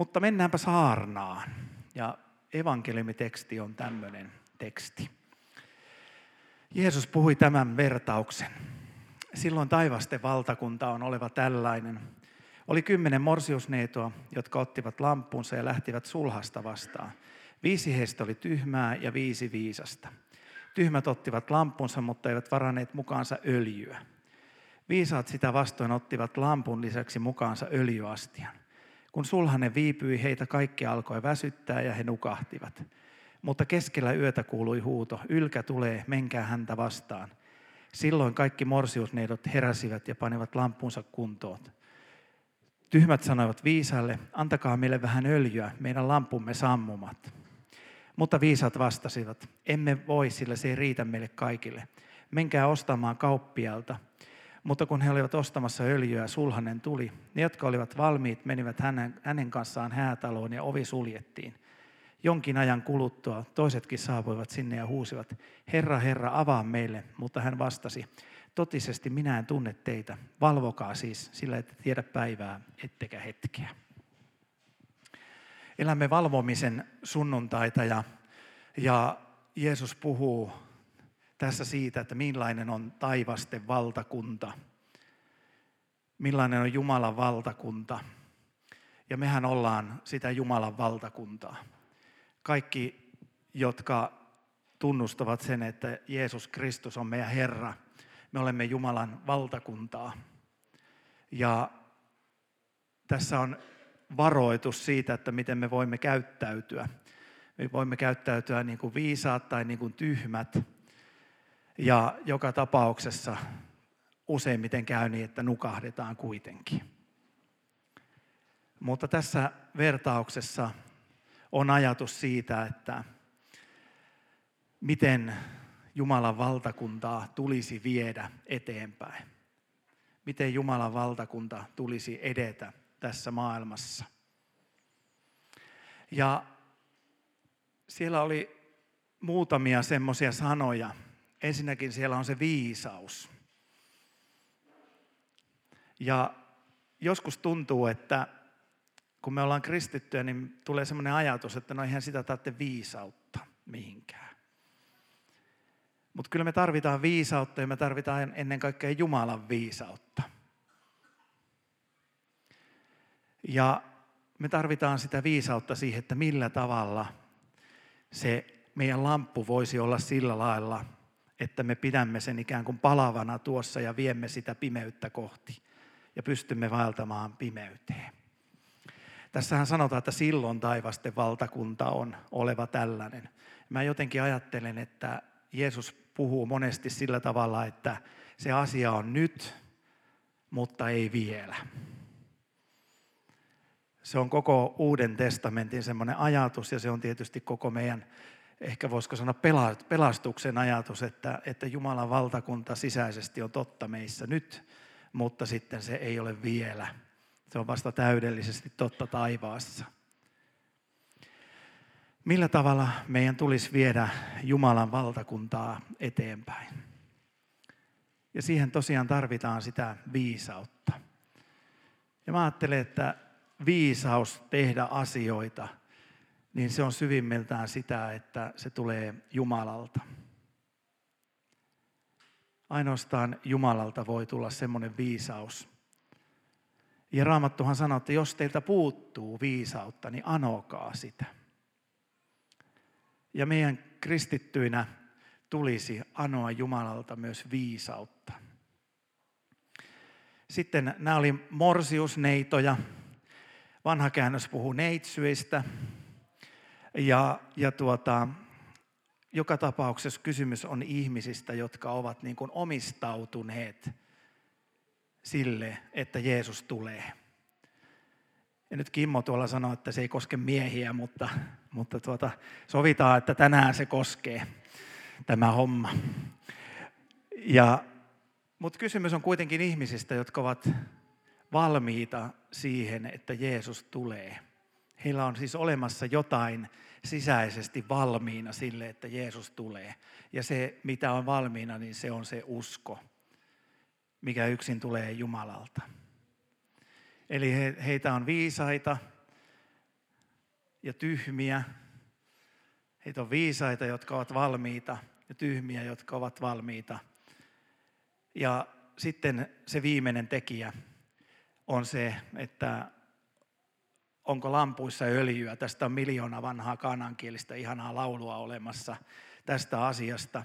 Mutta mennäänpä saarnaan. Ja evankeliumiteksti on tämmöinen teksti. Jeesus puhui tämän vertauksen. Silloin taivasten valtakunta on oleva tällainen. Oli kymmenen morsiusneitoa, jotka ottivat lampunsa ja lähtivät sulhasta vastaan. Viisi heistä oli tyhmää ja viisi viisasta. Tyhmät ottivat lampunsa, mutta eivät varanneet mukaansa öljyä. Viisaat sitä vastoin ottivat lampun lisäksi mukaansa öljyastian. Kun sulhanen viipyi, heitä kaikki alkoi väsyttää ja he nukahtivat. Mutta keskellä yötä kuului huuto, ylkä tulee, menkää häntä vastaan. Silloin kaikki morsiusneidot heräsivät ja panivat lampunsa kuntoon. Tyhmät sanoivat viisalle, antakaa meille vähän öljyä, meidän lampumme sammumat. Mutta viisat vastasivat, emme voi, sillä se ei riitä meille kaikille. Menkää ostamaan kauppialta. Mutta kun he olivat ostamassa öljyä, sulhanen tuli. Ne, jotka olivat valmiit, menivät hänen, hänen kanssaan häätaloon ja ovi suljettiin. Jonkin ajan kuluttua toisetkin saapuivat sinne ja huusivat, Herra, Herra, avaa meille. Mutta hän vastasi, totisesti minä en tunne teitä. Valvokaa siis, sillä ette tiedä päivää, ettekä hetkeä. Elämme valvomisen sunnuntaita ja, ja Jeesus puhuu tässä siitä, että millainen on taivasten valtakunta, millainen on Jumalan valtakunta. Ja mehän ollaan sitä Jumalan valtakuntaa. Kaikki, jotka tunnustavat sen, että Jeesus Kristus on meidän Herra, me olemme Jumalan valtakuntaa. Ja tässä on varoitus siitä, että miten me voimme käyttäytyä. Me voimme käyttäytyä niin kuin viisaat tai niin kuin tyhmät. Ja joka tapauksessa useimmiten käy niin, että nukahdetaan kuitenkin. Mutta tässä vertauksessa on ajatus siitä, että miten Jumalan valtakuntaa tulisi viedä eteenpäin. Miten Jumalan valtakunta tulisi edetä tässä maailmassa. Ja siellä oli muutamia semmoisia sanoja. Ensinnäkin siellä on se viisaus. Ja joskus tuntuu, että kun me ollaan kristittyjä, niin tulee semmoinen ajatus, että no eihän sitä tarvitse viisautta mihinkään. Mutta kyllä me tarvitaan viisautta ja me tarvitaan ennen kaikkea Jumalan viisautta. Ja me tarvitaan sitä viisautta siihen, että millä tavalla se meidän lamppu voisi olla sillä lailla, että me pidämme sen ikään kuin palavana tuossa ja viemme sitä pimeyttä kohti ja pystymme vaeltamaan pimeyteen. Tässähän sanotaan, että silloin taivasten valtakunta on oleva tällainen. Mä jotenkin ajattelen, että Jeesus puhuu monesti sillä tavalla, että se asia on nyt, mutta ei vielä. Se on koko Uuden testamentin semmoinen ajatus ja se on tietysti koko meidän, ehkä voisiko sanoa pelastuksen ajatus, että, että Jumalan valtakunta sisäisesti on totta meissä nyt, mutta sitten se ei ole vielä. Se on vasta täydellisesti totta taivaassa. Millä tavalla meidän tulisi viedä Jumalan valtakuntaa eteenpäin? Ja siihen tosiaan tarvitaan sitä viisautta. Ja mä ajattelen, että viisaus tehdä asioita, niin se on syvimmiltään sitä, että se tulee Jumalalta. Ainoastaan Jumalalta voi tulla semmoinen viisaus. Ja Raamattuhan sanoo, että jos teiltä puuttuu viisautta, niin anokaa sitä. Ja meidän kristittyinä tulisi anoa Jumalalta myös viisautta. Sitten nämä oli morsiusneitoja, Vanha käännös puhuu neitsyistä. Ja, ja tuota, joka tapauksessa kysymys on ihmisistä, jotka ovat niin kuin omistautuneet sille, että Jeesus tulee. Ja nyt Kimmo tuolla sanoi, että se ei koske miehiä, mutta, mutta tuota, sovitaan, että tänään se koskee tämä homma. Ja, mutta kysymys on kuitenkin ihmisistä, jotka ovat valmiita siihen, että Jeesus tulee. Heillä on siis olemassa jotain sisäisesti valmiina sille, että Jeesus tulee. Ja se, mitä on valmiina, niin se on se usko, mikä yksin tulee Jumalalta. Eli he, heitä on viisaita, ja tyhmiä. Heitä on viisaita, jotka ovat valmiita ja tyhmiä, jotka ovat valmiita. Ja sitten se viimeinen tekijä on se, että onko lampuissa öljyä. Tästä on miljoona vanhaa kanankielistä ihanaa laulua olemassa tästä asiasta.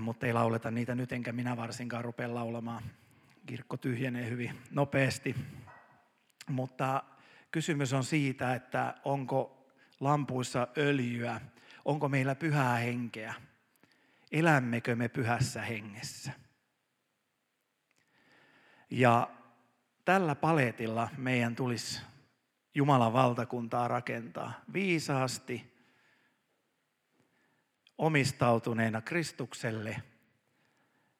Mutta ei lauleta niitä nyt, enkä minä varsinkaan rupea laulamaan. Kirkko tyhjenee hyvin nopeasti. Mutta kysymys on siitä, että onko lampuissa öljyä, onko meillä pyhää henkeä, elämmekö me pyhässä hengessä. Ja tällä paletilla meidän tulisi Jumalan valtakuntaa rakentaa viisaasti, omistautuneena Kristukselle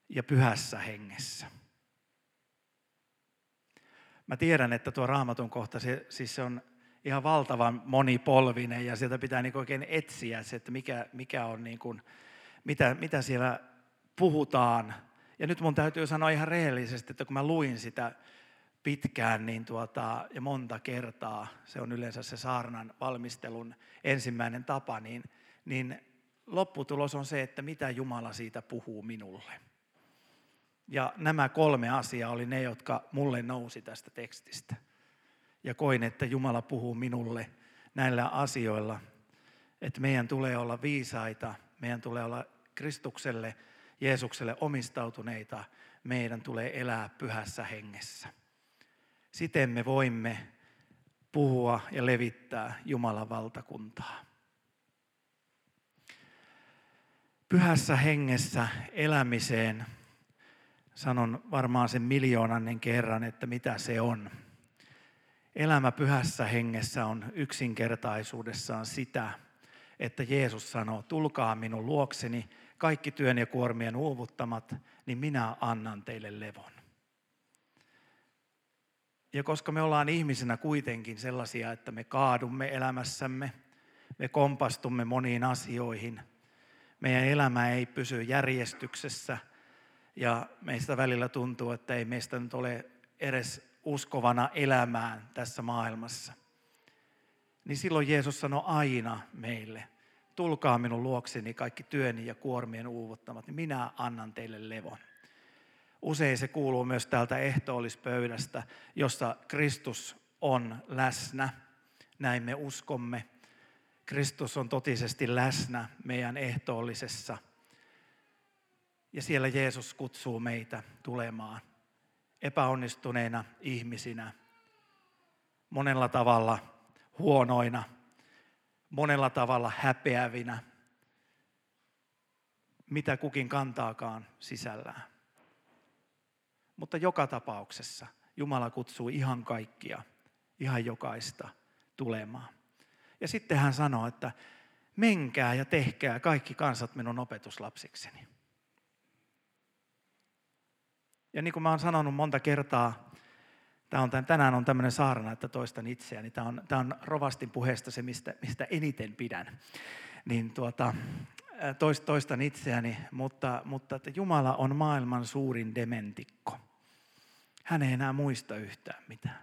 ja pyhässä hengessä. Mä tiedän, että tuo raamatun kohta, se, siis se on ihan valtavan monipolvinen ja sieltä pitää niin oikein etsiä se, että mikä, mikä on niin kuin, mitä, mitä siellä puhutaan. Ja nyt mun täytyy sanoa ihan rehellisesti, että kun mä luin sitä pitkään niin tuota, ja monta kertaa, se on yleensä se saarnan valmistelun ensimmäinen tapa, niin, niin lopputulos on se, että mitä Jumala siitä puhuu minulle. Ja nämä kolme asiaa oli ne, jotka mulle nousi tästä tekstistä. Ja koin, että Jumala puhuu minulle näillä asioilla, että meidän tulee olla viisaita, meidän tulee olla Kristukselle, Jeesukselle omistautuneita, meidän tulee elää pyhässä hengessä. Siten me voimme puhua ja levittää Jumalan valtakuntaa. Pyhässä hengessä elämiseen sanon varmaan sen miljoonannen kerran, että mitä se on. Elämä pyhässä hengessä on yksinkertaisuudessaan sitä, että Jeesus sanoo, tulkaa minun luokseni, kaikki työn ja kuormien uuvuttamat, niin minä annan teille levon. Ja koska me ollaan ihmisenä kuitenkin sellaisia, että me kaadumme elämässämme, me kompastumme moniin asioihin, meidän elämä ei pysy järjestyksessä ja meistä välillä tuntuu, että ei meistä nyt ole edes uskovana elämään tässä maailmassa. Niin silloin Jeesus sanoi aina meille, tulkaa minun luokseni kaikki työni ja kuormien uuvuttamat, niin minä annan teille levon. Usein se kuuluu myös täältä ehtoollispöydästä, jossa Kristus on läsnä. Näin me uskomme. Kristus on totisesti läsnä meidän ehtoollisessa. Ja siellä Jeesus kutsuu meitä tulemaan epäonnistuneina ihmisinä, monella tavalla huonoina, monella tavalla häpeävinä, mitä kukin kantaakaan sisällään. Mutta joka tapauksessa Jumala kutsuu ihan kaikkia, ihan jokaista tulemaan. Ja sitten hän sanoo, että menkää ja tehkää kaikki kansat minun opetuslapsikseni. Ja niin kuin mä oon sanonut monta kertaa, tämä on, tänään on tämmöinen saarna, että toistan itseäni. Tämä on, tämä on Rovastin puheesta se, mistä, mistä eniten pidän. Niin tuota, toistan itseäni, mutta, mutta että Jumala on maailman suurin dementikko. Hän ei enää muista yhtään mitään.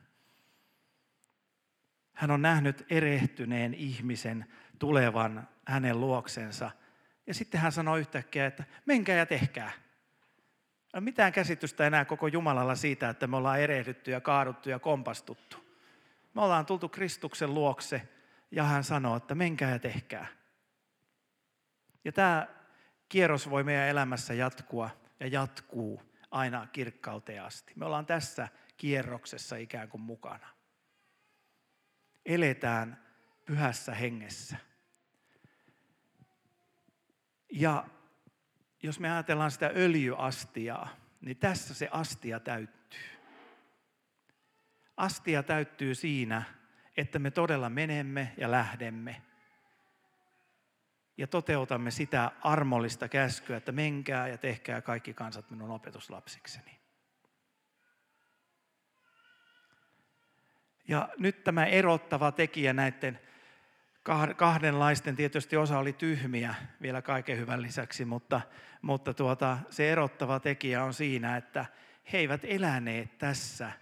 Hän on nähnyt erehtyneen ihmisen tulevan hänen luoksensa. Ja sitten hän sanoo yhtäkkiä, että menkää ja tehkää. Ei mitään käsitystä enää koko Jumalalla siitä, että me ollaan erehdytty ja kaaduttu ja kompastuttu. Me ollaan tultu Kristuksen luokse ja hän sanoo, että menkää ja tehkää. Ja tämä kierros voi meidän elämässä jatkua ja jatkuu aina kirkkauteen asti. Me ollaan tässä kierroksessa ikään kuin mukana. Eletään pyhässä hengessä. Ja jos me ajatellaan sitä öljyastiaa, niin tässä se astia täyttyy. Astia täyttyy siinä, että me todella menemme ja lähdemme ja toteutamme sitä armollista käskyä, että menkää ja tehkää kaikki kansat minun opetuslapsikseni. Ja nyt tämä erottava tekijä näiden kahdenlaisten, tietysti osa oli tyhmiä vielä kaiken hyvän lisäksi, mutta, mutta tuota, se erottava tekijä on siinä, että he eivät eläneet tässä,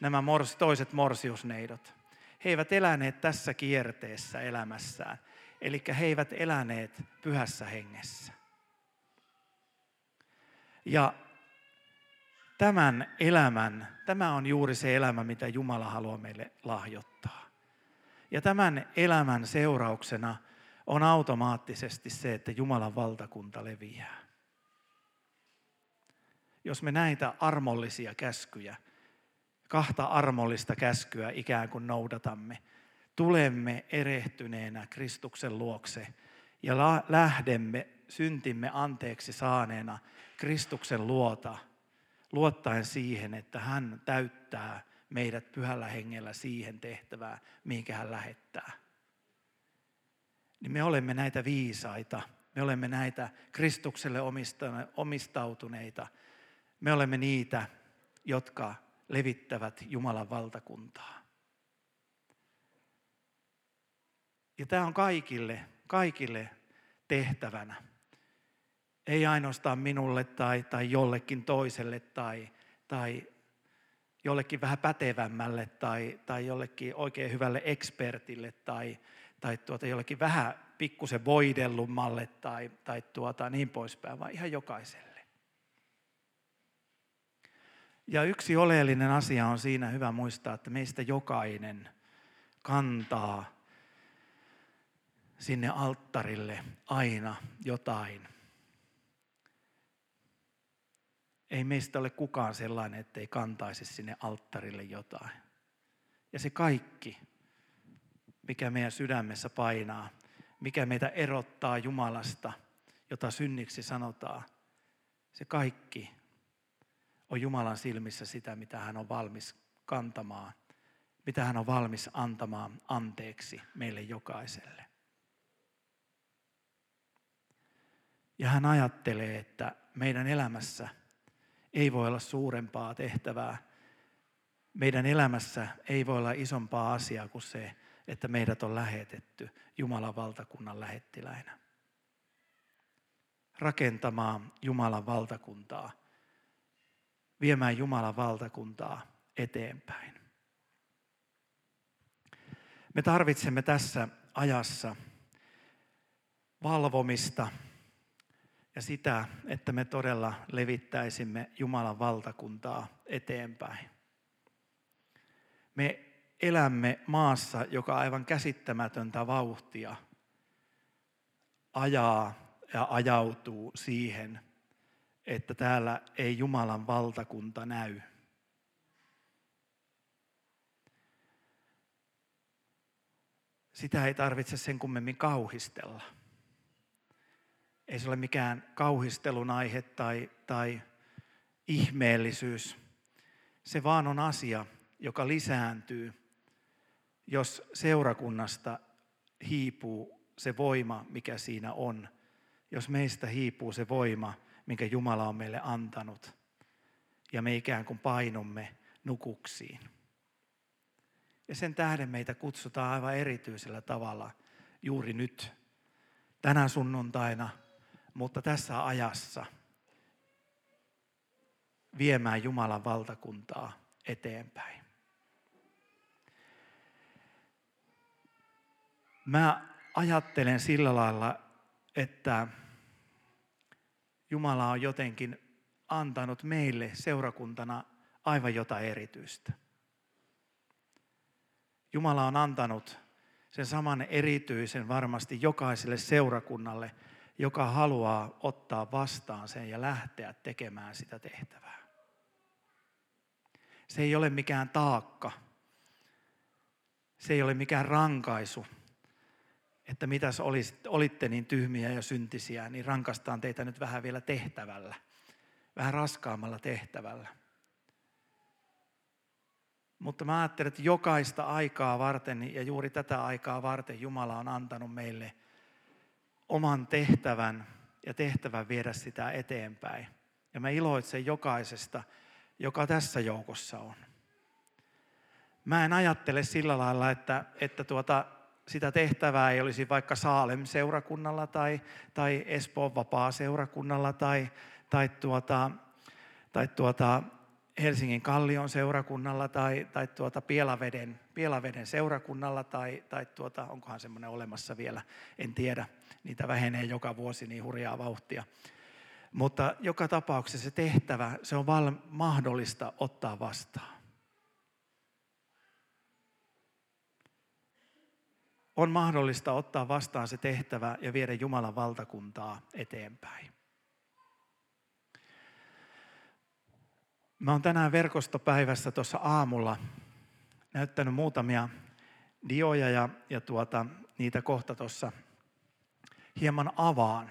nämä mors, toiset morsiusneidot. He eivät eläneet tässä kierteessä elämässään. Eli he eivät eläneet pyhässä hengessä. Ja tämän elämän, tämä on juuri se elämä, mitä Jumala haluaa meille lahjoittaa. Ja tämän elämän seurauksena on automaattisesti se, että Jumalan valtakunta leviää. Jos me näitä armollisia käskyjä, kahta armollista käskyä ikään kuin noudatamme, tulemme erehtyneenä Kristuksen luokse ja lähdemme syntimme anteeksi saaneena Kristuksen luota, luottaen siihen, että hän täyttää meidät pyhällä hengellä siihen tehtävään, minkä hän lähettää. Niin me olemme näitä viisaita, me olemme näitä Kristukselle omistautuneita, me olemme niitä, jotka levittävät Jumalan valtakuntaa. Ja tämä on kaikille, kaikille tehtävänä. Ei ainoastaan minulle tai, tai jollekin toiselle tai, tai jollekin vähän pätevämmälle tai, tai jollekin oikein hyvälle ekspertille tai, tai tuota, jollekin vähän pikkusen voidellummalle tai, tai tuota, niin poispäin, vaan ihan jokaiselle. Ja yksi oleellinen asia on siinä hyvä muistaa, että meistä jokainen kantaa sinne alttarille aina jotain. Ei meistä ole kukaan sellainen, ettei kantaisi sinne alttarille jotain. Ja se kaikki, mikä meidän sydämessä painaa, mikä meitä erottaa Jumalasta, jota synniksi sanotaan, se kaikki on Jumalan silmissä sitä, mitä hän on valmis kantamaan, mitä hän on valmis antamaan anteeksi meille jokaiselle. Ja hän ajattelee, että meidän elämässä ei voi olla suurempaa tehtävää. Meidän elämässä ei voi olla isompaa asiaa kuin se, että meidät on lähetetty Jumalan valtakunnan lähettiläinä. Rakentamaan Jumalan valtakuntaa, viemään Jumalan valtakuntaa eteenpäin. Me tarvitsemme tässä ajassa valvomista, ja sitä, että me todella levittäisimme Jumalan valtakuntaa eteenpäin. Me elämme maassa, joka aivan käsittämätöntä vauhtia ajaa ja ajautuu siihen, että täällä ei Jumalan valtakunta näy. Sitä ei tarvitse sen kummemmin kauhistella. Ei se ole mikään kauhistelun aihe tai, tai ihmeellisyys. Se vaan on asia, joka lisääntyy, jos seurakunnasta hiipuu se voima, mikä siinä on. Jos meistä hiipuu se voima, minkä Jumala on meille antanut. Ja me ikään kuin painumme nukuksiin. Ja sen tähden meitä kutsutaan aivan erityisellä tavalla juuri nyt, tänä sunnuntaina – mutta tässä ajassa viemään Jumalan valtakuntaa eteenpäin. Mä ajattelen sillä lailla, että Jumala on jotenkin antanut meille seurakuntana aivan jotain erityistä. Jumala on antanut sen saman erityisen varmasti jokaiselle seurakunnalle – joka haluaa ottaa vastaan sen ja lähteä tekemään sitä tehtävää. Se ei ole mikään taakka. Se ei ole mikään rankaisu, että mitäs olitte niin tyhmiä ja syntisiä, niin rankastaan teitä nyt vähän vielä tehtävällä, vähän raskaammalla tehtävällä. Mutta mä ajattelen, että jokaista aikaa varten ja juuri tätä aikaa varten Jumala on antanut meille – oman tehtävän ja tehtävän viedä sitä eteenpäin. Ja mä iloitsen jokaisesta, joka tässä joukossa on. Mä en ajattele sillä lailla, että, että tuota, sitä tehtävää ei olisi vaikka Saalem-seurakunnalla tai, tai Espoon vapaa-seurakunnalla tai, tai, tuota, tai tuota, Helsingin Kallion seurakunnalla tai, tai tuota Pielaveden, Pielaveden seurakunnalla tai, tai tuota, onkohan semmoinen olemassa vielä, en tiedä. Niitä vähenee joka vuosi niin hurjaa vauhtia. Mutta joka tapauksessa se tehtävä, se on val- mahdollista ottaa vastaan. On mahdollista ottaa vastaan se tehtävä ja viedä Jumalan valtakuntaa eteenpäin. Mä oon tänään verkostopäivässä tuossa aamulla näyttänyt muutamia dioja ja, ja tuota, niitä kohta tuossa hieman avaan.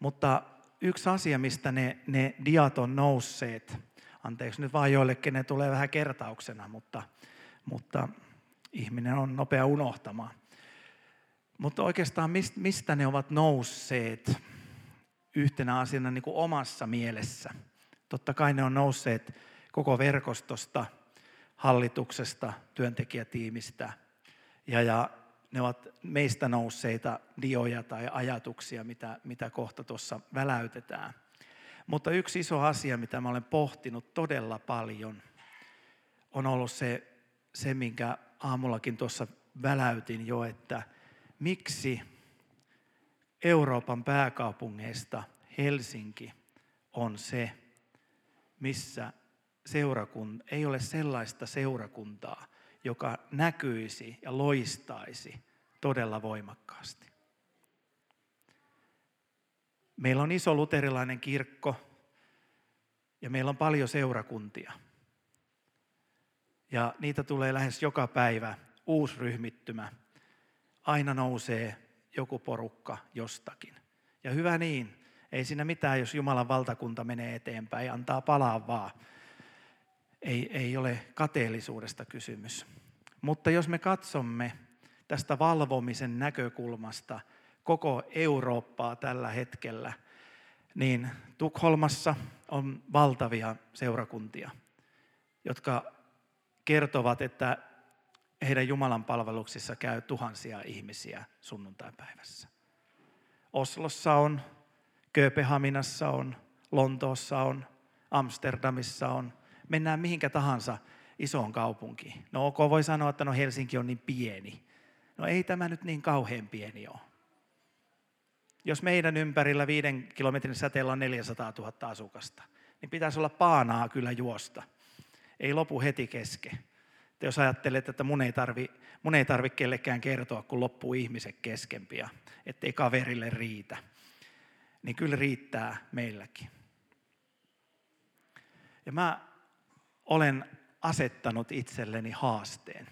Mutta yksi asia, mistä ne, ne diat on nousseet, anteeksi nyt vaan joillekin ne tulee vähän kertauksena, mutta, mutta ihminen on nopea unohtamaan. Mutta oikeastaan mistä ne ovat nousseet yhtenä asiana niin kuin omassa mielessä – Totta kai ne on nousseet koko verkostosta, hallituksesta, työntekijätiimistä ja, ja ne ovat meistä nousseita dioja tai ajatuksia, mitä, mitä kohta tuossa väläytetään. Mutta yksi iso asia, mitä mä olen pohtinut todella paljon, on ollut se, se minkä aamullakin tuossa väläytin jo, että miksi Euroopan pääkaupungeista Helsinki on se, missä seurakun, ei ole sellaista seurakuntaa, joka näkyisi ja loistaisi todella voimakkaasti. Meillä on iso luterilainen kirkko ja meillä on paljon seurakuntia. Ja niitä tulee lähes joka päivä uusi ryhmittymä. Aina nousee joku porukka jostakin. Ja hyvä niin, ei siinä mitään, jos Jumalan valtakunta menee eteenpäin, antaa palaa vaan. Ei, ei ole kateellisuudesta kysymys. Mutta jos me katsomme tästä valvomisen näkökulmasta koko Eurooppaa tällä hetkellä, niin Tukholmassa on valtavia seurakuntia, jotka kertovat, että heidän Jumalan palveluksissa käy tuhansia ihmisiä sunnuntaipäivässä. Oslossa on Kööpenhaminassa on, Lontoossa on, Amsterdamissa on. Mennään mihinkä tahansa isoon kaupunkiin. No ok, voi sanoa, että no Helsinki on niin pieni. No ei tämä nyt niin kauhean pieni ole. Jos meidän ympärillä viiden kilometrin säteellä on 400 000 asukasta, niin pitäisi olla paanaa kyllä juosta. Ei lopu heti kesken. Te jos ajattelet, että mun ei tarvi, mun ei tarvi kellekään kertoa, kun loppuu ihmiset keskempiä, ettei kaverille riitä niin kyllä riittää meilläkin. Ja mä olen asettanut itselleni haasteen.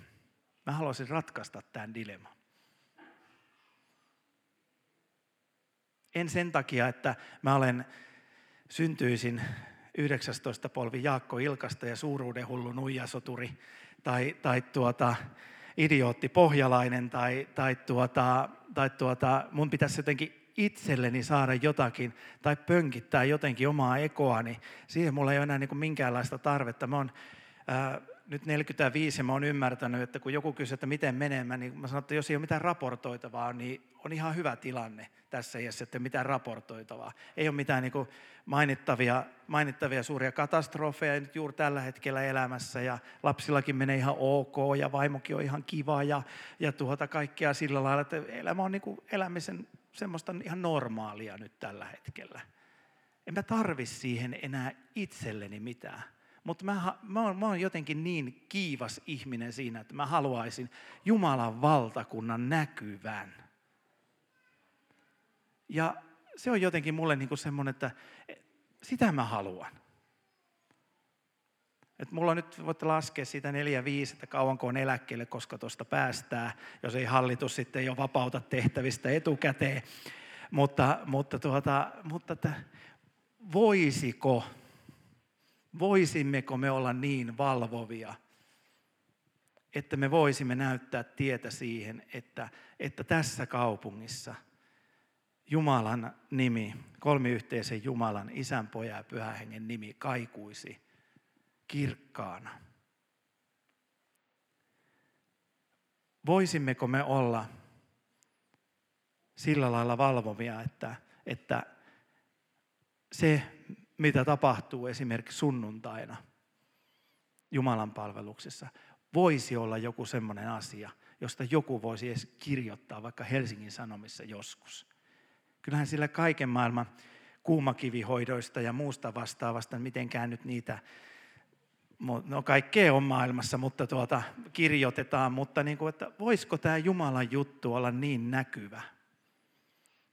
Mä haluaisin ratkaista tämän dilemman. En sen takia, että mä olen syntyisin 19 polvi Jaakko Ilkasta ja suuruuden hullu nuijasoturi tai, tai tuota, idiootti pohjalainen tai, tai, tuota, tai tuota, mun pitäisi jotenkin itselleni saada jotakin tai pönkittää jotenkin omaa ekoani, siihen mulla ei ole enää niin kuin minkäänlaista tarvetta. Mä oon, ää, nyt 45 ja mä oon ymmärtänyt, että kun joku kysyy, että miten menemään, niin mä sanon, että jos ei ole mitään raportoitavaa, niin on ihan hyvä tilanne tässä iässä, että mitään raportoitavaa. Ei ole mitään niin kuin mainittavia, mainittavia suuria katastrofeja nyt juuri tällä hetkellä elämässä ja lapsillakin menee ihan ok ja vaimokin on ihan kiva ja, ja tuota kaikkea sillä lailla, että elämä on niin kuin elämisen semmoista ihan normaalia nyt tällä hetkellä. En mä tarvi siihen enää itselleni mitään. Mutta mä, mä, oon, mä oon jotenkin niin kiivas ihminen siinä, että mä haluaisin Jumalan valtakunnan näkyvän. Ja se on jotenkin mulle niin semmoinen, että sitä mä haluan. Et mulla nyt voitte laskea siitä neljä viisi, että kauanko on eläkkeelle, koska tuosta päästään, jos ei hallitus sitten jo vapauta tehtävistä etukäteen. Mutta, mutta, tuota, mutta että voisiko, voisimmeko me olla niin valvovia, että me voisimme näyttää tietä siihen, että, että tässä kaupungissa Jumalan nimi, kolmiyhteisen Jumalan, isän, pojan ja pyhän hengen nimi kaikuisi kirkkaana. Voisimmeko me olla sillä lailla valvovia, että, että se, mitä tapahtuu esimerkiksi sunnuntaina, Jumalan palveluksessa voisi olla joku semmoinen asia, josta joku voisi edes kirjoittaa vaikka Helsingin Sanomissa joskus. Kyllähän sillä kaiken maailman kuumakivihoidoista ja muusta vastaavasta, mitenkään nyt niitä, no kaikkea on maailmassa, mutta tuota, kirjoitetaan, mutta niin kuin, että voisiko tämä Jumalan juttu olla niin näkyvä?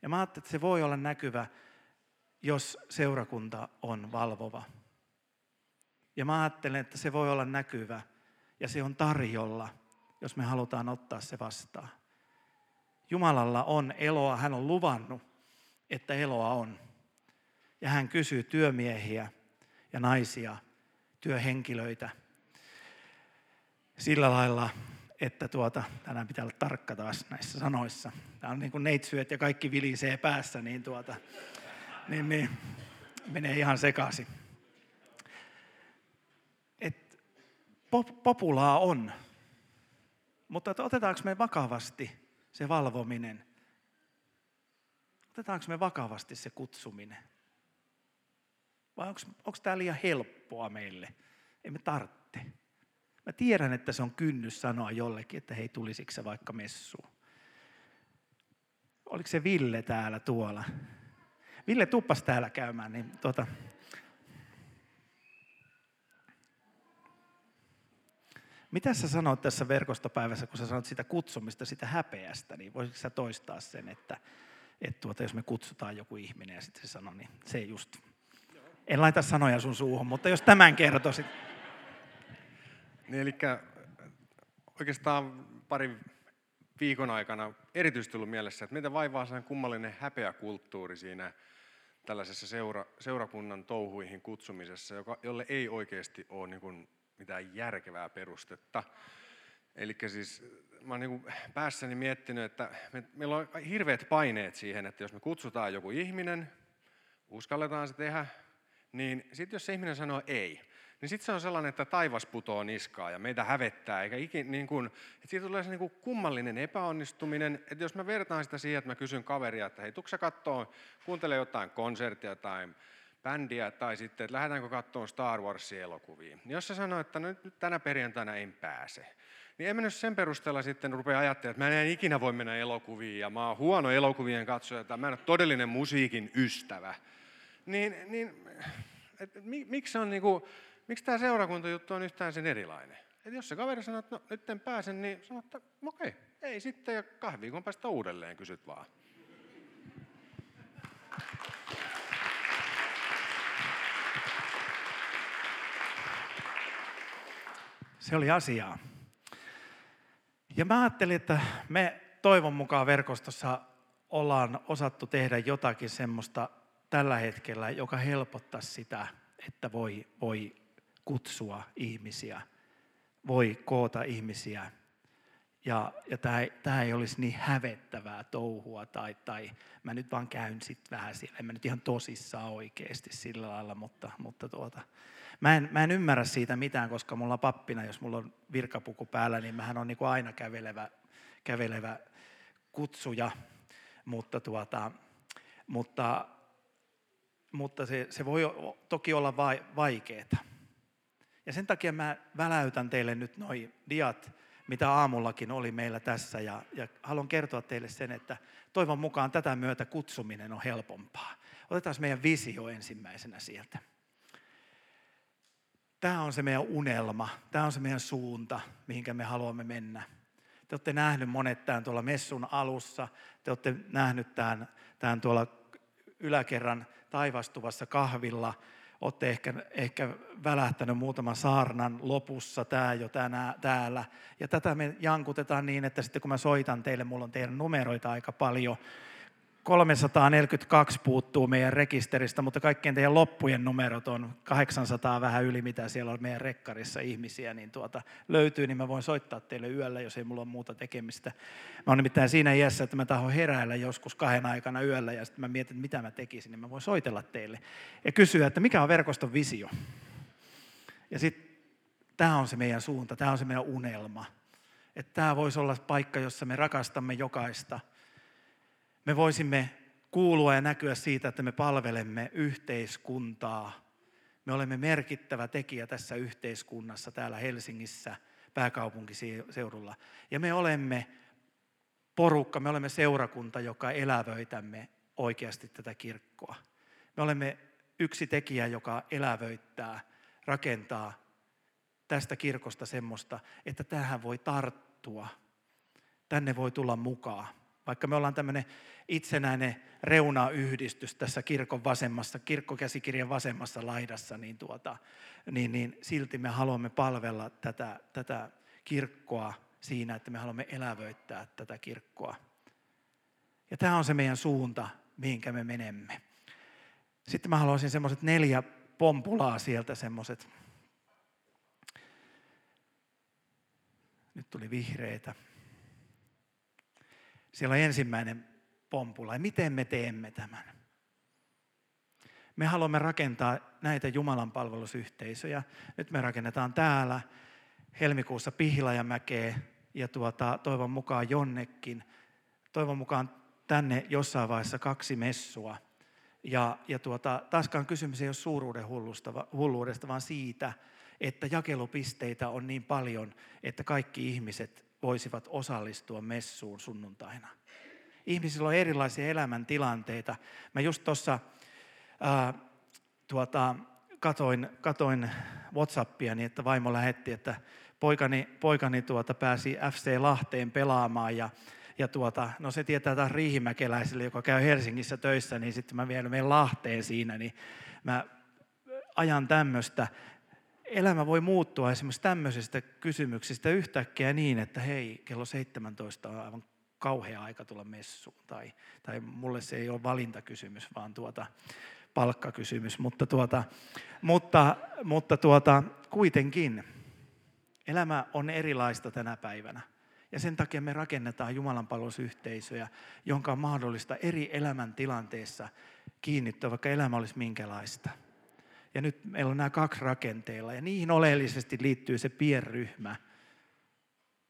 Ja mä ajattelin, että se voi olla näkyvä, jos seurakunta on valvova. Ja mä ajattelen, että se voi olla näkyvä ja se on tarjolla, jos me halutaan ottaa se vastaan. Jumalalla on eloa, hän on luvannut, että eloa on. Ja hän kysyy työmiehiä ja naisia, työhenkilöitä sillä lailla, että tuota, tänään pitää olla tarkka taas näissä sanoissa. Tämä on niin kuin neitsyöt ja kaikki vilisee päässä, niin, tuota, niin, niin menee ihan sekaisin. Et populaa on, mutta otetaanko me vakavasti se valvominen? Otetaanko me vakavasti se kutsuminen? Vai onko tämä liian helppoa meille? Emme tarvitse. Mä tiedän, että se on kynnys sanoa jollekin, että hei, tulisiko se vaikka messuun. Oliko se Ville täällä tuolla? Ville tuppas täällä käymään, niin tota, Mitä sä sanoit tässä verkostopäivässä, kun sä sanoit sitä kutsumista, sitä häpeästä, niin voisitko sä toistaa sen, että, että tuota, jos me kutsutaan joku ihminen ja sitten se sanoo, niin se ei just. En laita sanoja sun suuhun, mutta jos tämän kertoisit. Niin, eli oikeastaan pari viikon aikana erityisesti tullut mielessä, että miten vaivaa sen kummallinen häpeäkulttuuri siinä tällaisessa seura, seurakunnan touhuihin kutsumisessa, joka, jolle ei oikeasti ole niin kuin mitään järkevää perustetta. Eli siis mä oon niin päässäni miettinyt, että me, meillä on hirveät paineet siihen, että jos me kutsutaan joku ihminen, uskalletaan se tehdä, niin sitten jos se ihminen sanoo ei, niin sitten se on sellainen, että taivas putoo niskaa ja meitä hävettää. Eikä ikin, niin kuin, että siitä tulee se niin kuin kummallinen epäonnistuminen, että jos mä vertaan sitä siihen, että mä kysyn kaveria, että hei, tuksa kattoo, kuuntele jotain konserttia tai bändiä, tai sitten, että lähdetäänkö katsomaan Star Wars-elokuvia. Niin jos se sanoo, että no nyt, nyt tänä perjantaina en pääse, niin en mennyt sen perusteella sitten rupea ajattelemaan, että mä en ikinä voi mennä elokuviin, ja mä oon huono elokuvien katsoja, tai mä en ole todellinen musiikin ystävä. Niin, niin et, miksi on niin kuin, miksi tämä seurakuntajuttu on yhtään sen erilainen? Et jos se kaveri sanoo, että no, nyt en pääse, niin sanoo, että okei, ei sitten ja kahden viikon päästä uudelleen kysyt vaan. Se oli asiaa. Ja mä ajattelin, että me toivon mukaan verkostossa ollaan osattu tehdä jotakin semmoista tällä hetkellä, joka helpottaa sitä, että voi, voi kutsua ihmisiä, voi koota ihmisiä. Ja, ja tämä, tämä ei olisi niin hävettävää touhua tai, tai mä nyt vaan käyn sitten vähän siellä. En mä nyt ihan tosissaan oikeasti sillä lailla, mutta, mutta tuota, mä, en, mä en ymmärrä siitä mitään, koska mulla pappina, jos mulla on virkapuku päällä, niin mähän on niin kuin aina kävelevä, kävelevä kutsuja. Mutta, tuota, mutta, mutta se, se voi toki olla vaikeaa. Ja sen takia mä väläytän teille nyt noin diat, mitä aamullakin oli meillä tässä. Ja, ja haluan kertoa teille sen, että toivon mukaan tätä myötä kutsuminen on helpompaa. Otetaan meidän visio ensimmäisenä sieltä. Tämä on se meidän unelma, tämä on se meidän suunta, mihinkä me haluamme mennä. Te olette nähneet monet tämän tuolla messun alussa, te olette nähneet tämän, tämän tuolla yläkerran taivastuvassa kahvilla, olette ehkä, ehkä välähtänyt muutaman saarnan lopussa, tämä jo tänä, täällä. Ja tätä me jankutetaan niin, että sitten kun mä soitan teille, mulla on teidän numeroita aika paljon, 342 puuttuu meidän rekisteristä, mutta kaikkien teidän loppujen numerot on 800 vähän yli, mitä siellä on meidän rekkarissa ihmisiä, niin tuota, löytyy, niin mä voin soittaa teille yöllä, jos ei mulla ole muuta tekemistä. Mä oon nimittäin siinä iässä, että mä tahon heräillä joskus kahden aikana yöllä, ja sitten mä mietin, mitä mä tekisin, niin mä voin soitella teille ja kysyä, että mikä on verkoston visio. Ja sitten tämä on se meidän suunta, tämä on se meidän unelma. Että tämä voisi olla paikka, jossa me rakastamme jokaista – me voisimme kuulua ja näkyä siitä, että me palvelemme yhteiskuntaa, Me olemme merkittävä tekijä tässä yhteiskunnassa täällä Helsingissä, pääkaupunkiseudulla. Ja me olemme porukka, me olemme seurakunta, joka elävöitämme oikeasti tätä kirkkoa. Me olemme yksi tekijä, joka elävöittää, rakentaa tästä kirkosta semmoista, että tähän voi tarttua. Tänne voi tulla mukaan. Vaikka me ollaan tämmöinen itsenäinen reunayhdistys tässä kirkon vasemmassa, kirkkokäsikirjan vasemmassa laidassa, niin, tuota, niin, niin silti me haluamme palvella tätä, tätä kirkkoa siinä, että me haluamme elävöittää tätä kirkkoa. Ja tämä on se meidän suunta, mihinkä me menemme. Sitten mä haluaisin semmoiset neljä pompulaa sieltä, semmoiset. Nyt tuli vihreitä. Siellä on ensimmäinen pompula. Ja miten me teemme tämän? Me haluamme rakentaa näitä Jumalan palvelusyhteisöjä. Nyt me rakennetaan täällä helmikuussa Pihlajamäkeä ja tuota, toivon mukaan jonnekin. Toivon mukaan tänne jossain vaiheessa kaksi messua. Ja, ja tuota, taaskaan kysymys ei ole suuruuden hullusta, hulluudesta, vaan siitä, että jakelupisteitä on niin paljon, että kaikki ihmiset voisivat osallistua messuun sunnuntaina. Ihmisillä on erilaisia elämäntilanteita. Mä just tuossa tuota, katoin, katoin Whatsappia, niin että vaimo lähetti, että poikani, poikani tuota, pääsi FC Lahteen pelaamaan ja ja tuota, no se tietää taas riihimäkeläisille, joka käy Helsingissä töissä, niin sitten mä vielä menen Lahteen siinä, niin mä ajan tämmöistä. Elämä voi muuttua esimerkiksi tämmöisistä kysymyksistä yhtäkkiä niin, että hei, kello 17 on aivan kauhea aika tulla messuun. Tai, tai mulle se ei ole valintakysymys, vaan tuota, palkkakysymys. Mutta, tuota, mutta, mutta tuota, kuitenkin elämä on erilaista tänä päivänä. Ja sen takia me rakennetaan Jumalan palvelusyhteisöjä, jonka on mahdollista eri elämäntilanteissa kiinnittyä, vaikka elämä olisi minkälaista. Ja nyt meillä on nämä kaksi rakenteilla, ja niihin oleellisesti liittyy se pienryhmä,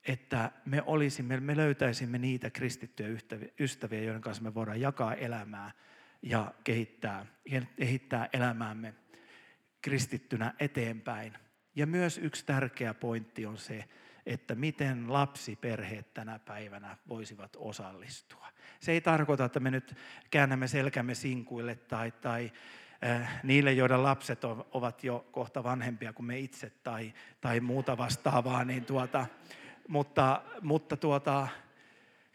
että me, olisimme, me löytäisimme niitä kristittyjä ystäviä, joiden kanssa me voidaan jakaa elämää ja kehittää, kehittää elämäämme kristittynä eteenpäin. Ja myös yksi tärkeä pointti on se, että miten lapsiperheet tänä päivänä voisivat osallistua. Se ei tarkoita, että me nyt käännämme selkämme sinkuille tai, tai niille, joiden lapset ovat jo kohta vanhempia kuin me itse tai, tai muuta vastaavaa, niin tuota, mutta, mutta tuota,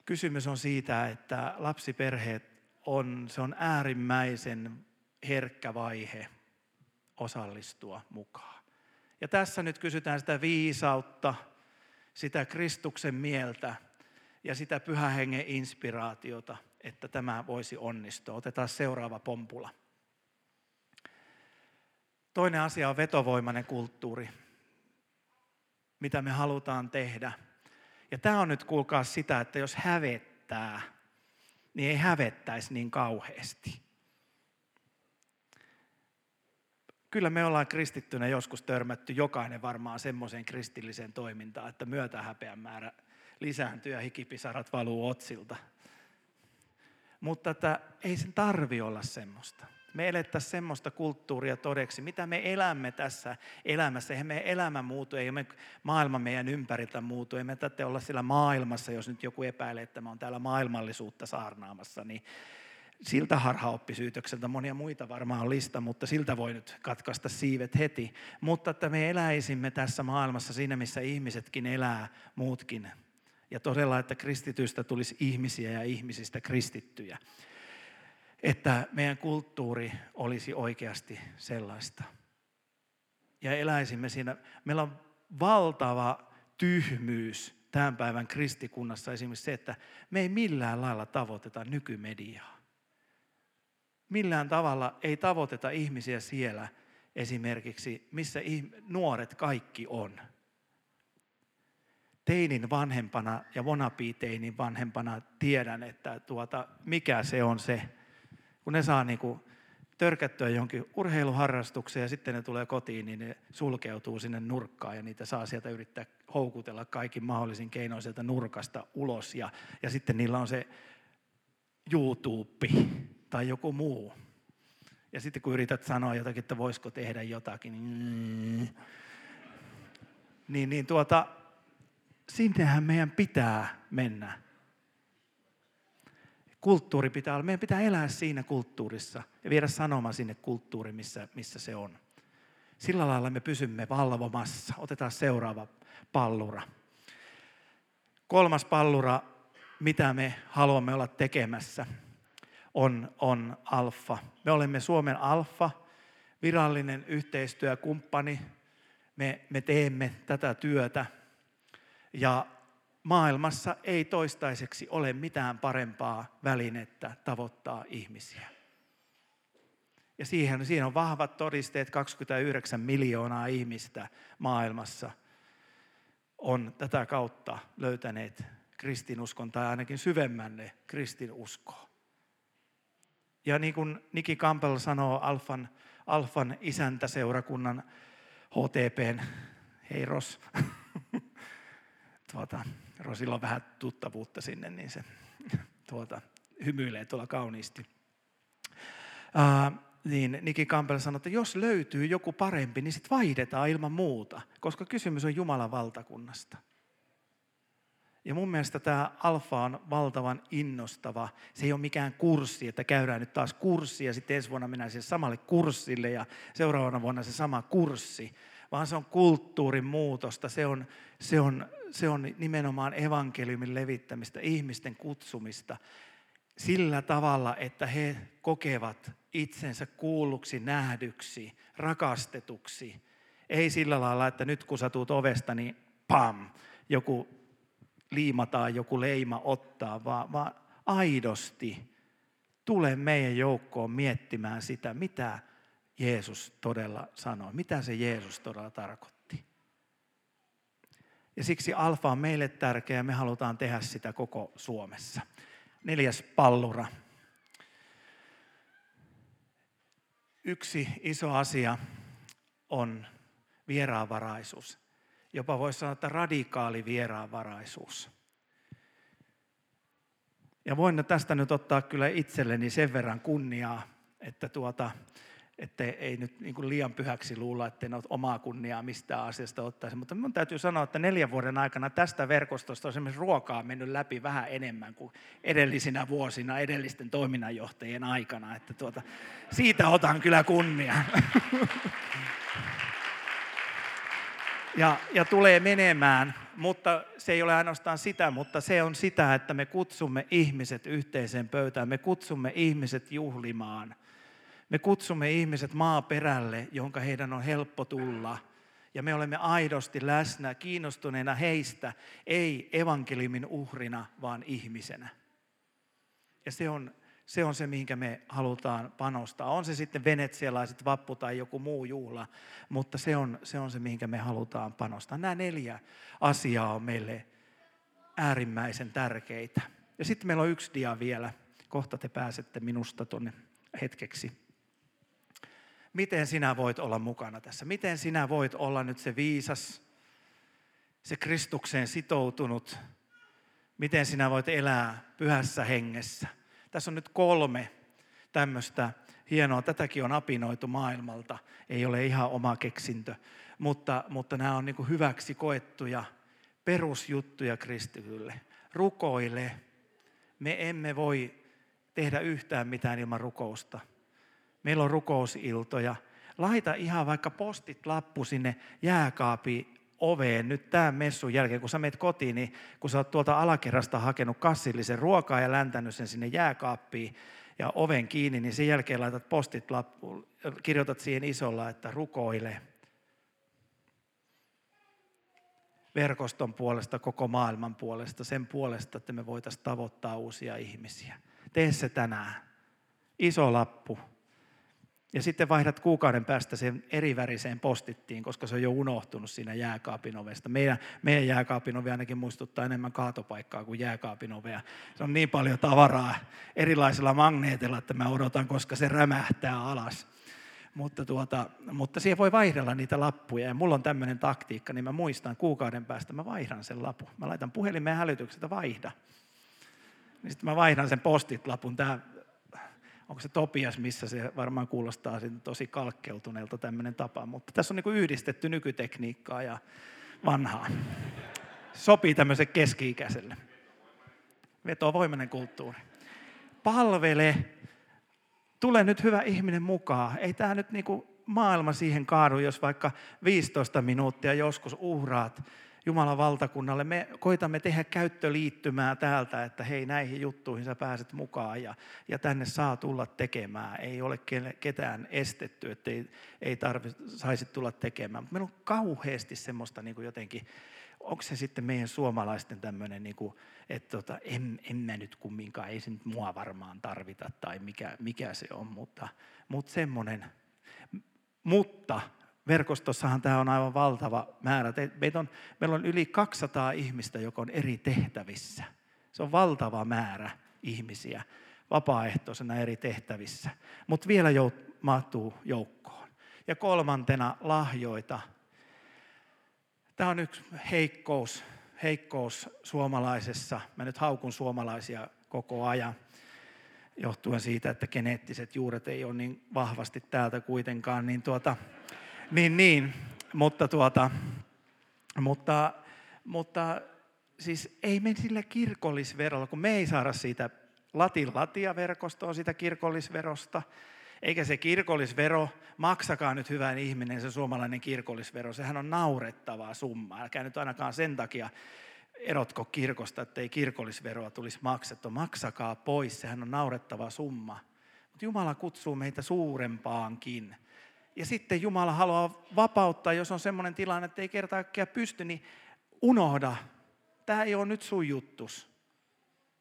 kysymys on siitä, että lapsiperheet on, se on äärimmäisen herkkä vaihe osallistua mukaan. Ja tässä nyt kysytään sitä viisautta, sitä Kristuksen mieltä ja sitä pyhän hengen inspiraatiota, että tämä voisi onnistua. Otetaan seuraava pompula. Toinen asia on vetovoimainen kulttuuri, mitä me halutaan tehdä. Ja tämä on nyt kuulkaa sitä, että jos hävettää, niin ei hävettäisi niin kauheasti. kyllä me ollaan kristittynä joskus törmätty jokainen varmaan semmoiseen kristilliseen toimintaan, että myötähäpeän määrä lisääntyy ja hikipisarat valuu otsilta. Mutta että ei sen tarvi olla semmoista. Me elettäisiin semmoista kulttuuria todeksi, mitä me elämme tässä elämässä. Eihän meidän elämä muutu, ei me maailma meidän ympäriltä muutu. Ei me tätä olla siellä maailmassa, jos nyt joku epäilee, että mä oon täällä maailmallisuutta saarnaamassa, niin siltä harhaoppisyytökseltä, monia muita varmaan on lista, mutta siltä voi nyt katkaista siivet heti. Mutta että me eläisimme tässä maailmassa siinä, missä ihmisetkin elää, muutkin. Ja todella, että kristitystä tulisi ihmisiä ja ihmisistä kristittyjä. Että meidän kulttuuri olisi oikeasti sellaista. Ja eläisimme siinä. Meillä on valtava tyhmyys tämän päivän kristikunnassa esimerkiksi se, että me ei millään lailla tavoiteta nykymediaa millään tavalla ei tavoiteta ihmisiä siellä esimerkiksi, missä nuoret kaikki on. Teinin vanhempana ja vonapi-teinin vanhempana tiedän, että tuota, mikä se on se, kun ne saa niin kuin törkättyä jonkin urheiluharrastukseen ja sitten ne tulee kotiin, niin ne sulkeutuu sinne nurkkaan ja niitä saa sieltä yrittää houkutella kaikin mahdollisin keinoin sieltä nurkasta ulos. Ja, ja sitten niillä on se YouTube tai joku muu, Ja sitten kun yrität sanoa jotakin, että voisiko tehdä jotakin, niin, niin, niin tuota, sinnehän meidän pitää mennä. Kulttuuri pitää olla, meidän pitää elää siinä kulttuurissa ja viedä sanoma sinne kulttuuriin, missä, missä se on. Sillä lailla me pysymme valvomassa. Otetaan seuraava pallura. Kolmas pallura, mitä me haluamme olla tekemässä, on, on Alfa. Me olemme Suomen Alfa, virallinen yhteistyökumppani. Me, me teemme tätä työtä. Ja maailmassa ei toistaiseksi ole mitään parempaa välinettä tavoittaa ihmisiä. Ja siihen, siinä on vahvat todisteet, 29 miljoonaa ihmistä maailmassa on tätä kautta löytäneet kristinuskon tai ainakin syvemmänne kristinuskoa. Ja niin kuin Niki Campbell sanoo Alfan, Alfan isäntäseurakunnan HTPn, hei Ros, tuota, Rosilla on vähän tuttavuutta sinne, niin se tuota, hymyilee tuolla kauniisti. Uh, niin Niki Campbell sanoi, että jos löytyy joku parempi, niin sitten vaihdetaan ilman muuta, koska kysymys on Jumalan valtakunnasta. Ja mun mielestä tämä alfa on valtavan innostava. Se ei ole mikään kurssi, että käydään nyt taas kurssi ja sitten ensi vuonna mennään siihen samalle kurssille ja seuraavana vuonna se sama kurssi. Vaan se on kulttuurin muutosta, se on, se on, se on nimenomaan evankeliumin levittämistä, ihmisten kutsumista sillä tavalla, että he kokevat itsensä kuulluksi, nähdyksi, rakastetuksi. Ei sillä lailla, että nyt kun sä tuut ovesta, niin pam, joku liimataan, joku leima ottaa, vaan, vaan aidosti tule meidän joukkoon miettimään sitä, mitä Jeesus todella sanoi, mitä se Jeesus todella tarkoitti. Ja siksi alfa on meille tärkeä ja me halutaan tehdä sitä koko Suomessa. Neljäs pallura. Yksi iso asia on vieraanvaraisuus. Jopa voisi sanoa, että radikaali vieraanvaraisuus. Ja voin tästä nyt ottaa kyllä itselleni sen verran kunniaa, että tuota, että ei nyt niin kuin liian pyhäksi luulla, että en ole omaa kunniaa mistään asiasta ottaisi. Mutta minun täytyy sanoa, että neljän vuoden aikana tästä verkostosta on esimerkiksi ruokaa mennyt läpi vähän enemmän kuin edellisinä vuosina edellisten toiminnanjohtajien aikana. Että tuota, siitä otan kyllä kunniaa. Ja, ja tulee menemään, mutta se ei ole ainoastaan sitä, mutta se on sitä, että me kutsumme ihmiset yhteiseen pöytään, me kutsumme ihmiset juhlimaan – me kutsumme ihmiset maaperälle, jonka heidän on helppo tulla. Ja me olemme aidosti läsnä, kiinnostuneena heistä, ei evankeliumin uhrina, vaan ihmisenä. Ja se on, se on se, mihinkä me halutaan panostaa. On se sitten venetsialaiset vappu tai joku muu juhla, mutta se on se, on se mihinkä me halutaan panostaa. Nämä neljä asiaa on meille äärimmäisen tärkeitä. Ja sitten meillä on yksi dia vielä. Kohta te pääsette minusta tuonne hetkeksi miten sinä voit olla mukana tässä? Miten sinä voit olla nyt se viisas, se Kristukseen sitoutunut? Miten sinä voit elää pyhässä hengessä? Tässä on nyt kolme tämmöistä hienoa. Tätäkin on apinoitu maailmalta. Ei ole ihan oma keksintö, mutta, mutta nämä on niin hyväksi koettuja perusjuttuja kristitylle. Rukoile. Me emme voi tehdä yhtään mitään ilman rukousta. Meillä on rukousiltoja. Laita ihan vaikka postit lappu sinne jääkaapi oveen nyt tämän messun jälkeen, kun sä menet kotiin, niin kun sä oot tuolta alakerrasta hakenut kassillisen ruokaa ja läntänyt sen sinne jääkaappiin ja oven kiinni, niin sen jälkeen laitat postit lappuun, kirjoitat siihen isolla, että rukoile. Verkoston puolesta, koko maailman puolesta, sen puolesta, että me voitaisiin tavoittaa uusia ihmisiä. Tee se tänään. Iso lappu, ja sitten vaihdat kuukauden päästä sen eriväriseen postittiin, koska se on jo unohtunut siinä jääkaapin ovesta. Meidän, meidän jääkaapin ovi ainakin muistuttaa enemmän kaatopaikkaa kuin jääkaapin ovea. Se on niin paljon tavaraa erilaisilla magneetilla, että mä odotan, koska se rämähtää alas. Mutta, tuota, mutta siihen voi vaihdella niitä lappuja. Ja mulla on tämmöinen taktiikka, niin mä muistan kuukauden päästä, mä vaihdan sen lapun. Mä laitan puhelimeen hälytyksestä vaihda. Niin sitten mä vaihdan sen postit-lapun. Tämä onko se Topias, missä se varmaan kuulostaa tosi kalkkeutuneelta tämmöinen tapa, mutta tässä on niin yhdistetty nykytekniikkaa ja vanhaa. Sopii tämmöiselle keski-ikäiselle. Vetovoimainen kulttuuri. Palvele. Tule nyt hyvä ihminen mukaan. Ei tämä nyt niinku maailma siihen kaadu, jos vaikka 15 minuuttia joskus uhraat Jumalan valtakunnalle. Me koitamme tehdä käyttöliittymää täältä, että hei näihin juttuihin sä pääset mukaan ja, ja tänne saa tulla tekemään. Ei ole ketään estetty, että ei, ei tarvi, saisi tulla tekemään. Mutta meillä on kauheasti semmoista niin kuin jotenkin, onko se sitten meidän suomalaisten tämmöinen, niin kuin, että tota, en, en mä nyt kumminkaan, ei se nyt mua varmaan tarvita tai mikä, mikä se on, mutta, mutta semmoinen. Mutta verkostossahan tämä on aivan valtava määrä. Meitä on, meillä on yli 200 ihmistä, joka on eri tehtävissä. Se on valtava määrä ihmisiä vapaaehtoisena eri tehtävissä, mutta vielä jout, mahtuu joukkoon. Ja kolmantena lahjoita. Tämä on yksi heikkous, heikkous suomalaisessa. Mä nyt haukun suomalaisia koko ajan johtuen siitä, että geneettiset juuret ei ole niin vahvasti täältä kuitenkaan, niin tuota, niin, niin. Mutta, tuota, mutta, mutta siis ei me sillä kirkollisverolla, kun me ei saada siitä latin latia-verkostoa, sitä kirkollisverosta, eikä se kirkollisvero, maksakaa nyt hyvän ihminen se suomalainen kirkollisvero, sehän on naurettavaa summaa. Älkää nyt ainakaan sen takia erotko kirkosta, että ei kirkollisveroa tulisi maksettua. Maksakaa pois, sehän on naurettava summa. Mutta Jumala kutsuu meitä suurempaankin. Ja sitten Jumala haluaa vapauttaa, jos on semmoinen tilanne, että ei kerta pysty, niin unohda. Tämä ei ole nyt sun juttus.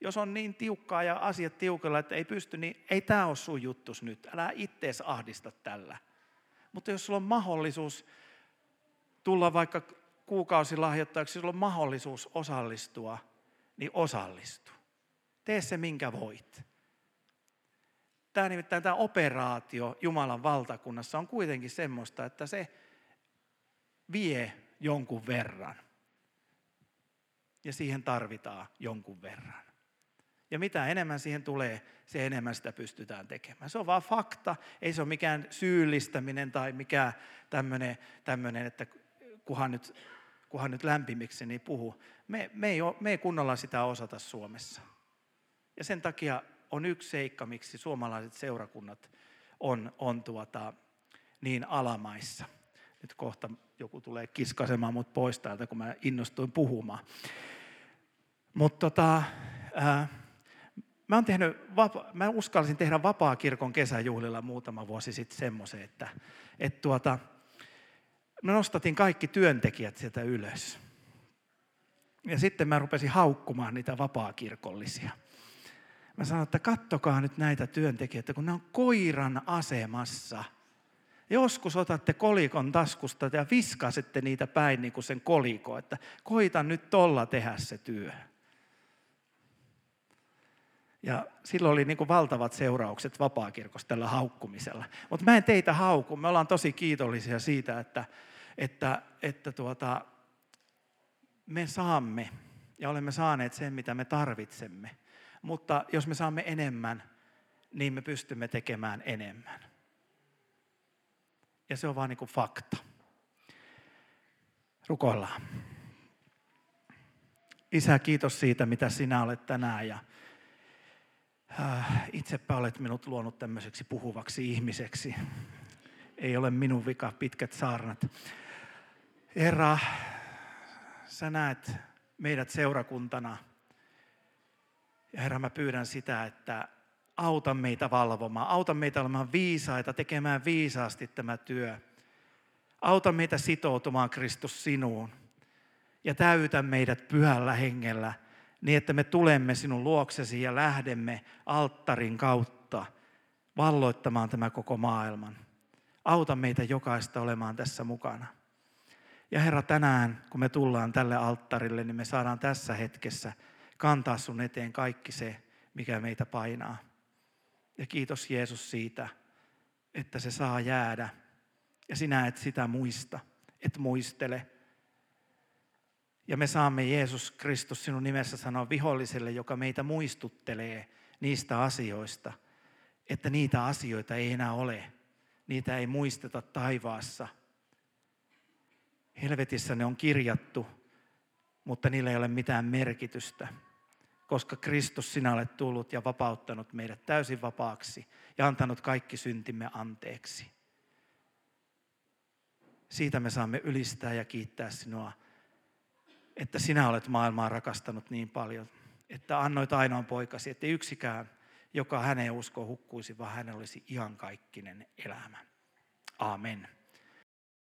Jos on niin tiukkaa ja asiat tiukalla, että ei pysty, niin ei tämä ole sun juttus nyt. Älä ittees ahdista tällä. Mutta jos sulla on mahdollisuus tulla vaikka kuukausilahjoittajaksi, sulla on mahdollisuus osallistua, niin osallistu. Tee se minkä voit. Tämä nimittäin tämä operaatio Jumalan valtakunnassa on kuitenkin semmoista, että se vie jonkun verran. Ja siihen tarvitaan jonkun verran. Ja mitä enemmän siihen tulee, se enemmän sitä pystytään tekemään. Se on vaan fakta, ei se ole mikään syyllistäminen tai mikään tämmöinen, että kuhan nyt, kuhan nyt lämpimiksi niin puhu. Me, me, ei ole, me ei kunnolla sitä osata Suomessa. Ja sen takia on yksi seikka, miksi suomalaiset seurakunnat on, on tuota, niin alamaissa. Nyt kohta joku tulee kiskasemaan mut pois täältä, kun mä innostuin puhumaan. Mutta tota, mä, tehnyt, mä uskallisin tehdä vapaa-kirkon kesäjuhlilla muutama vuosi sitten semmoisen, että et tuota, mä nostatin kaikki työntekijät sieltä ylös. Ja sitten mä rupesin haukkumaan niitä vapaakirkollisia. Mä sanoin, että kattokaa nyt näitä työntekijöitä, kun ne on koiran asemassa. Joskus otatte kolikon taskusta ja viskasette niitä päin niin kuin sen koliko, että koita nyt tolla tehdä se työ. Ja silloin oli niin kuin valtavat seuraukset vapaakirkossa tällä haukkumisella. Mutta mä en teitä hauku. Me ollaan tosi kiitollisia siitä, että, että, että tuota, me saamme ja olemme saaneet sen, mitä me tarvitsemme mutta jos me saamme enemmän, niin me pystymme tekemään enemmän. Ja se on vaan niin kuin fakta. Rukoillaan. Isä, kiitos siitä, mitä sinä olet tänään ja äh, itsepä olet minut luonut tämmöiseksi puhuvaksi ihmiseksi. Ei ole minun vika pitkät saarnat. Herra, sä näet meidät seurakuntana – ja Herra, mä pyydän sitä, että auta meitä valvomaan, auta meitä olemaan viisaita, tekemään viisaasti tämä työ. Auta meitä sitoutumaan Kristus sinuun ja täytä meidät pyhällä hengellä niin, että me tulemme sinun luoksesi ja lähdemme alttarin kautta valloittamaan tämä koko maailman. Auta meitä jokaista olemaan tässä mukana. Ja Herra, tänään kun me tullaan tälle alttarille, niin me saadaan tässä hetkessä – kantaa sun eteen kaikki se, mikä meitä painaa. Ja kiitos Jeesus siitä, että se saa jäädä. Ja sinä et sitä muista, et muistele. Ja me saamme Jeesus Kristus sinun nimessä sanoa viholliselle, joka meitä muistuttelee niistä asioista, että niitä asioita ei enää ole. Niitä ei muisteta taivaassa. Helvetissä ne on kirjattu, mutta niillä ei ole mitään merkitystä, koska Kristus sinä olet tullut ja vapauttanut meidät täysin vapaaksi ja antanut kaikki syntimme anteeksi. Siitä me saamme ylistää ja kiittää sinua, että sinä olet maailmaa rakastanut niin paljon, että annoit ainoan poikasi, että yksikään, joka häneen uskoo, hukkuisi, vaan hänellä olisi iankaikkinen elämä. Amen.